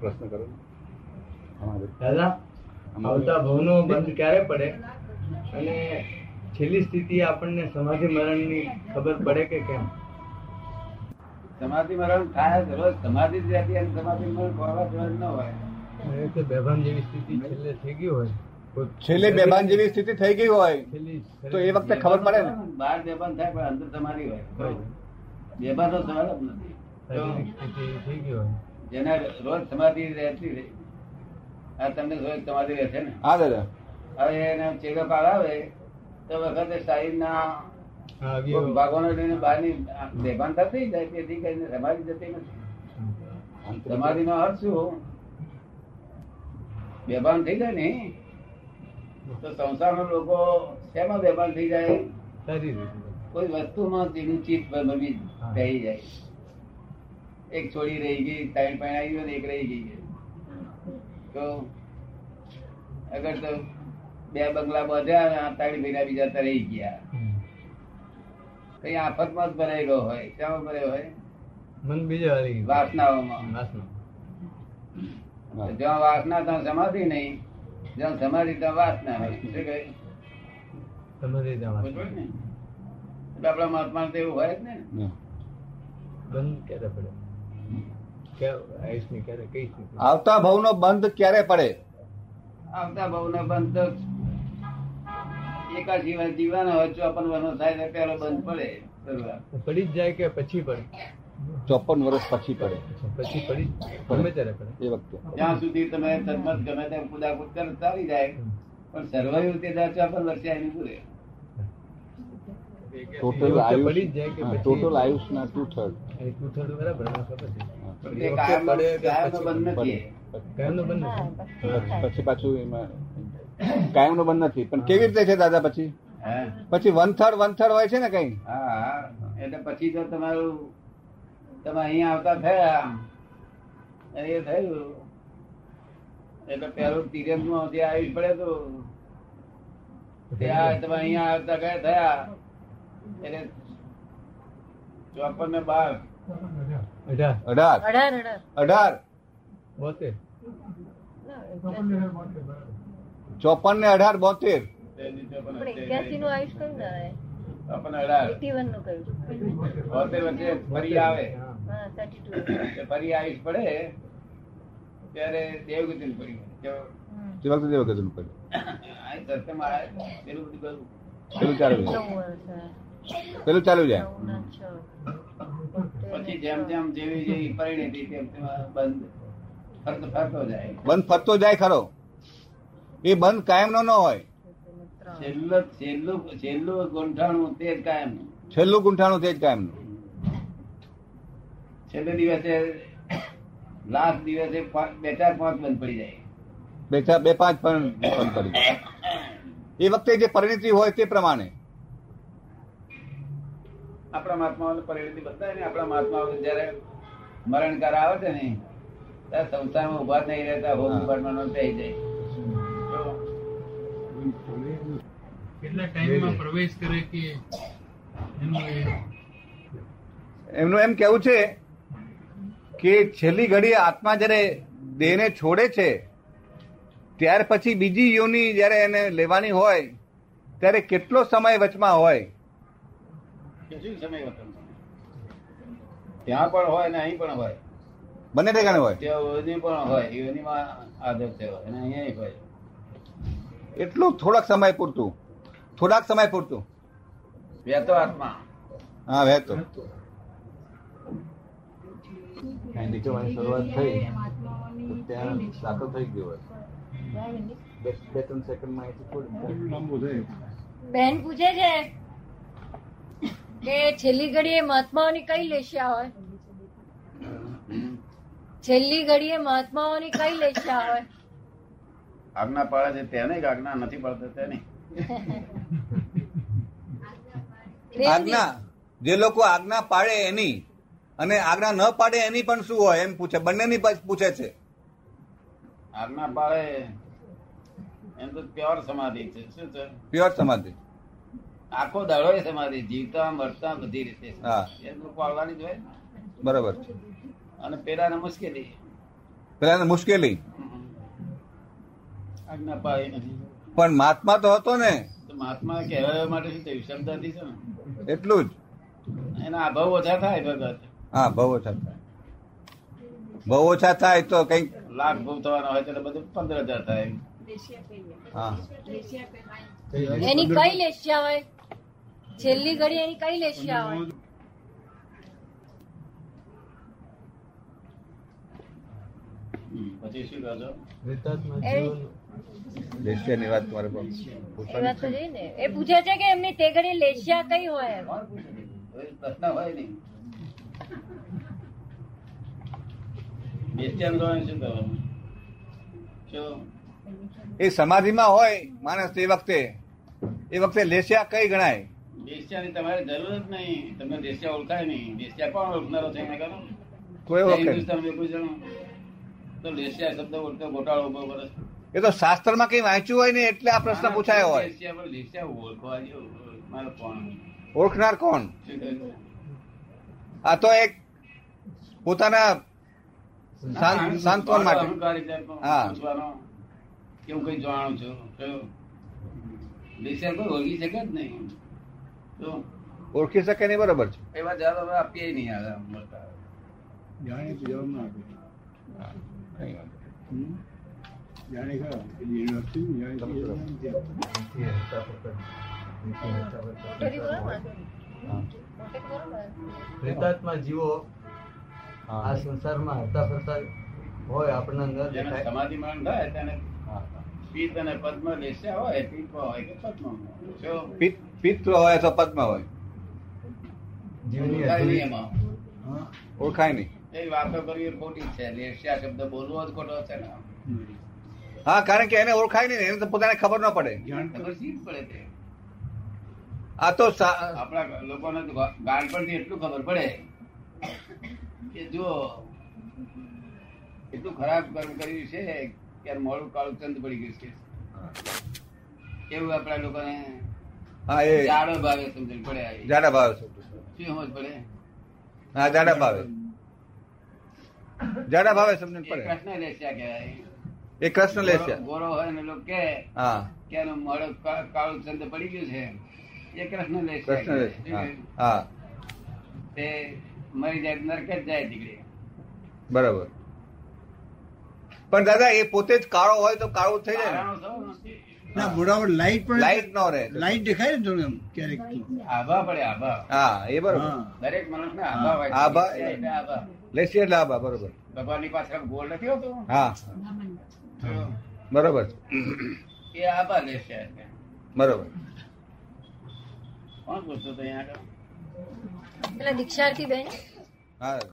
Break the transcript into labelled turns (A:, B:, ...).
A: પ્રશ્ન કરો
B: દાદા આવતા ભવનો બંધ ક્યારે પડે? અને છેલ્લી સ્થિતિ આપણને સમાધિ મરણની ખબર પડે કે કેમ?
C: સમાધિ મરણ થાય રોજ. સમાધિ જ અને સમાધિ મરણ ખોરવા જેવા ન હોય.
B: બેભાન જેવી સ્થિતિ છેલ્લે થઈ ગઈ હોય.
A: છેલ્લે બેભાન જેવી સ્થિતિ થઈ ગઈ હોય તો એ વખતે ખબર પડે ને.
C: બહાર બેભાન થાય પણ અંદર તમારી હોય. બેભાન તો સવાલ જ નથી. જેને રોજ સમાધિ રહેતી આ તમને રોજ સમાધિ રહેશે ને?
A: હા દાદા.
C: હવે એને ચેકઅપ આવે તો વખતે
B: હા,
C: ભાગોને લઈને બહારની બેભાન થતી જાય તેથી કરીને સમાધિ જતી નથી. સમાધિ નો અર્થ શું? બેભાન થઈ જાય ને તો સંસારના લોકો શેમાં વેપાર થઈ જાય? કોઈ વસ્તુમાં તેનું ચિત્ત બની થઈ જાય. એક છોડી રહી ગઈ ત્રણ પાણી આવી ગયો એક રહી ગઈ તો અગર તો બે બંગલા બધા ત્રણ મહિના બીજા તો રહી ગયા. કઈ આફતમાં જ ભરાયેલો હોય. શામાં ભરાયો હોય?
B: મન બીજા.
C: વાસનાઓમાં.
B: વાસના.
C: જ્યાં વાસના ત્યાં સમાધિ નહીં ત્યાં વાસના હોય શું કહે?
B: તમારી ત્યાં
C: ને એટલે આપણા મહાત્મા તો એવું હોય જ ને.
B: બંધ ક્યારે પડે?
A: આવતા ભવનો બંધ ક્યારે પડે?
C: આવતા બહુ ને બંધ તો એકા જીવન જીવવાના હોય ચોપન વર્ષનો થાય પેલો બંધ પડે.
B: પડી જ જાય કે પછી પડે?
A: ચોપન વર્ષ પછી પડે.
B: પછી પડી ગમે ત્યારે પડે.
A: એ વખતે.
C: ત્યાં સુધી તમે તદમત ગમે તેમ કુદાકુદ કરો ચાલી જાય. પણ સર્વાયુ તે દર ચોપન વર્ષે આવીને પૂરે.
A: ટોટલ
B: આયુષ ટોટલ
A: આયુષ
B: ના ટુ જાય કે
A: હા,
B: પછી-
A: ટોટલ આયુષના ટુ થર્ડ
B: બરાબર પછી
C: બંધ નથી.
B: કાયમનો બંધ નથી.
A: પછી પાછું એમાં કાયમ નો બંધ નથી. પણ કેવી રીતે છે દાદા પછી? પછી વન થર્ડ વન થર્ડ હોય છે ને કઈ?
C: હા હા. એટલે પછી જો તમારું તમે અહીંયા આવતા થયા અને એ થયું. એટલે પેલું તિરંગમાં જે આયુષ પડે તો. ત્યાં તમે અહીંયા આવતા ગયા થયા? એટલે ચોપન ને બાર.
B: અઢાર.
A: અઢાર.
B: બોતેર.
A: ચોપન ને અઢાર બોતેર.
D: એક્યાસી નું આયુષ કયું ના
C: ચોપન અઢાર.
D: નું
C: બોતેર વચ્ચે ફરી આવે. ફરી આયુષ પડે ત્યારે દેવગતિ પડી
A: તે વખતે.
C: પેલું
A: ચાલુ જાય પેલું ચાલુ જાય
D: ના
C: પછી જેમ જેમ જેવી જેવી પરિણતિ તેમ તેમ બંધ ફરતો ફરતો જાય.
A: બંધ ફરતો જાય ખરો. એ બંધ કાયમ નો ન હોય.
C: છેલ્લું છેલ્લું છેલ્લું ગોંઠાણું તે જ કાયમ
A: છેલ્લું ગુંઠાણું તે જ કાયમ
C: છેલ્લે દિવસે લાસ્ટ દિવસે પાંચ- બે ચાર પાંચ બંધ પડી જાય.
A: બે ચાર બે પાંચ પણ બંધ પડી જાય. એ વખતે જે પરિણતિ હોય તે પ્રમાણે.
C: આપણા મહાત્માઓને પરિણતિ બતાવે ને આપણા મહાત્માઓ જયારે મરણકાર આવે છે ને ત્યારે સંસારમાં ઊભા નહીં રહેતા હોમ ડિપાર્ટમેન્ટ થઈ જાય.
E: કેટલા ટાઈમમાં પ્રવેશ કરે કે
A: એમનું એમ કેવું છે કે છેલ્લી ઘડી આત્મા જ્યારે દેહને છોડે છે ત્યાર પછી બીજી યોની જ્યારે એને લેવાની હોય ત્યારે કેટલો સમય વચમાં હોય?
C: ત્યાં પણ હોય ને અહીં પણ હોય.
A: બંને ઠેકાણે હોય?
C: ત્યાં યોની પણ હોય યોનીમાં આદત છે અને અહીંયા હોય.
A: એટલું થોડાક સમય પૂરતું. થોડાક સમય પૂરતું.
C: વહેતો આત્મા.
A: હા વહેતો
B: નીકળવાની શરૂઆત થઈ તો ત્યાં દાખલ થઈ ગયો હોય બે બે ત્રણ સેકન્ડમાં અહીંથી છોડી
E: લાંબુ થાય
D: બેન પૂછે છે કે છેલ્લી ઘડીએ મહાત્માઓની કઈ લેશ્યા હોય છેલ્લી ઘડીએ મહાત્માઓની કઈ લેશ્યા હોય
C: આજ્ઞા પાડે છે તેને જ આજ્ઞા નથી પાડતા તેને
A: આજ્ઞા જે લોકો આજ્ઞા પાડે એની અને આજ્ઞા ન પાડે એની પણ શું હોય? એમ પૂછે. બંનેની પૂછે છે.
C: આજ્ઞા પાડે એમ તો પ્યોર સમાધિ છે. શું છે?
A: પ્યોર સમાધિ.
C: આખો દાડો સમાધિ. જીવતા મરતા બધી રીતે પાડવાની જોઈએ હોય
A: છે.
C: અને પેલાને મુશ્કેલી.
A: પેલા મુશ્કેલી.
C: આજ્ઞા પાડી નથી.
A: પણ મહાત્મા તો હતો ને.
C: મહાત્મા કહેવા માટે શું થયું? શબ્દથી છે ને
A: એટલું જ.
C: એના અભાવ ઓછા થાય ભગત
A: હા બહુ ઓછા થાય. બહુ ઓછા થાય તો કંઈક
C: લાખ ભૂ થવાના હોય તો બધું પંદર હજાર થાય
A: હા.
D: એની કઈ લેશિયા હોય? છેલ્લી ઘડી એની કઈ લેશિયા હોય?
C: પછી શું કહો છો?
D: એ-
E: જીવન
A: લેશિયાની વાત તમારે
D: વાત તો જઈ ને એ પૂછે છે કે એમની તે ઘડી લેશિયા કઈ હોય?
C: કોઈ પ્રશ્ન હોય નહીં. બેસ્ટિયન લોકોને શું કરવાનું
A: એ સમાધિમાં હોય માણસ તે વખતે એ વખતે લેશિયા કઈ ગણાય?
C: બેસ્ટિયાની તમારે જરૂર જ નહીં. તમને દેશિયા ઓળખાય નહીં. દેશિયા કોણ ઓળખનારો છે એને કરો
A: કોઈ
C: હિન્દુસ્તાન કોઈ જણ. તો લેશિયા શબ્દ ઓળખતો ગોટાળો ઊભો કરે.
A: એ તો શાસ્ત્રમાં કઈ વાંચ્યું હોય ને એટલે આ પ્રશ્ન પૂછાયો હોય.
C: લેશિયા પર લેશિયા ઓળખવા જેવું. કોણ?
A: ઓળખનાર કોણ? આ તો એક પોતાના સાંત્વન માટે હા.
C: કે હું કઈ જાણું છું કયો? લેશિયા કોઈ ઓળખી શકે જ નહીં તો
A: ઓળખી શકે નહીં બરોબર છે
C: એવા જવાબ હવે આપીએ નહીં આવે આમ
F: તો જવાબ ના આપે
A: કઈ વાંધો
F: હમ? જાણે ખરા યુનિવર્સિટી.
E: પ્રેતાત્મા જીવો. આ સંસારમાં હતા ફરતા હોય આપણને ન
C: જેને
E: દેખાય.
C: સમાધિ મરણ થાય તેને પિત્ત અને પદ્મ લેશિયા હોય પિત્તમાં હોય કે પદ્મ હોય. જો
A: પિત્ત પિત્ત હોય અથવા પદ્મ હોય.
E: જીવની
C: ઓળખાય નહીં
E: અધૂરી
A: ઓળખાય નહીં.
C: એ વાતો કરવી ખોટી છે. લેશ્યા શબ્દ બોલવો જ ખોટો છે ને.
A: હા કારણ કે એને ઓળખાય નહીં એને તો પોતાને ખબર ન પડે.
C: ખબર શી જ પડે તે.
A: આ તો
C: આપણા લોકોને પરથી એટલું ખબર પડે. કે જો એટલું ખરાબ કર્મ કર્યું છે કે મોડું કાળું ચંદ પડી ગયું છે. એવું આપણા લોકોને?
A: હા એ
C: જાડો ભાવે સમજણ પડે
A: જાડા ભાવે
C: શું સમજ પડે?
A: હા જાડા ભાવે. જાડા ભાવે સમજણ પડે.
C: કૃષ્ણ લેશિયા કહેવાય.
A: એ કૃષ્ણ લેસ્યા.
C: ગોરો- હોય ને લોકો કે
A: હા.
C: કે એનો મોડો કાળું ચંદ પડી ગયું છે. એ કૃષ્ણ લેસ્યા
A: કૃષ્ણ લે
C: કહેવાય.
A: છે હા. હા.
C: તે મરી જાય નરક જ જાય દીકરી.
A: બરાબર. પણ દાદા એ પોતે જ કાળો હોય તો કાળો થઈ જાય ને.
F: બરાબર લાઈટ પણ
A: લાઈટ ન રહે.
F: લાઈટ દેખાય ને થોડું એમ ક્યારેક
C: આભા પડે આભા.
A: હા એ બરોબર.
C: દરેક માણસ ને આભા હોય
A: આભા.
C: એટલે આભા.
A: લેસી એટલે આભા બરોબર.
C: ભગવાનની પાછળ ગોળ નથી હોતો?
A: હા. બરોબર.
C: એ આભા લેશે
A: બરોબર.
C: કોણ પૂછતો અહીંયા આગળ?
D: પેલા દીક્ષાર્થી બેન?
A: હા.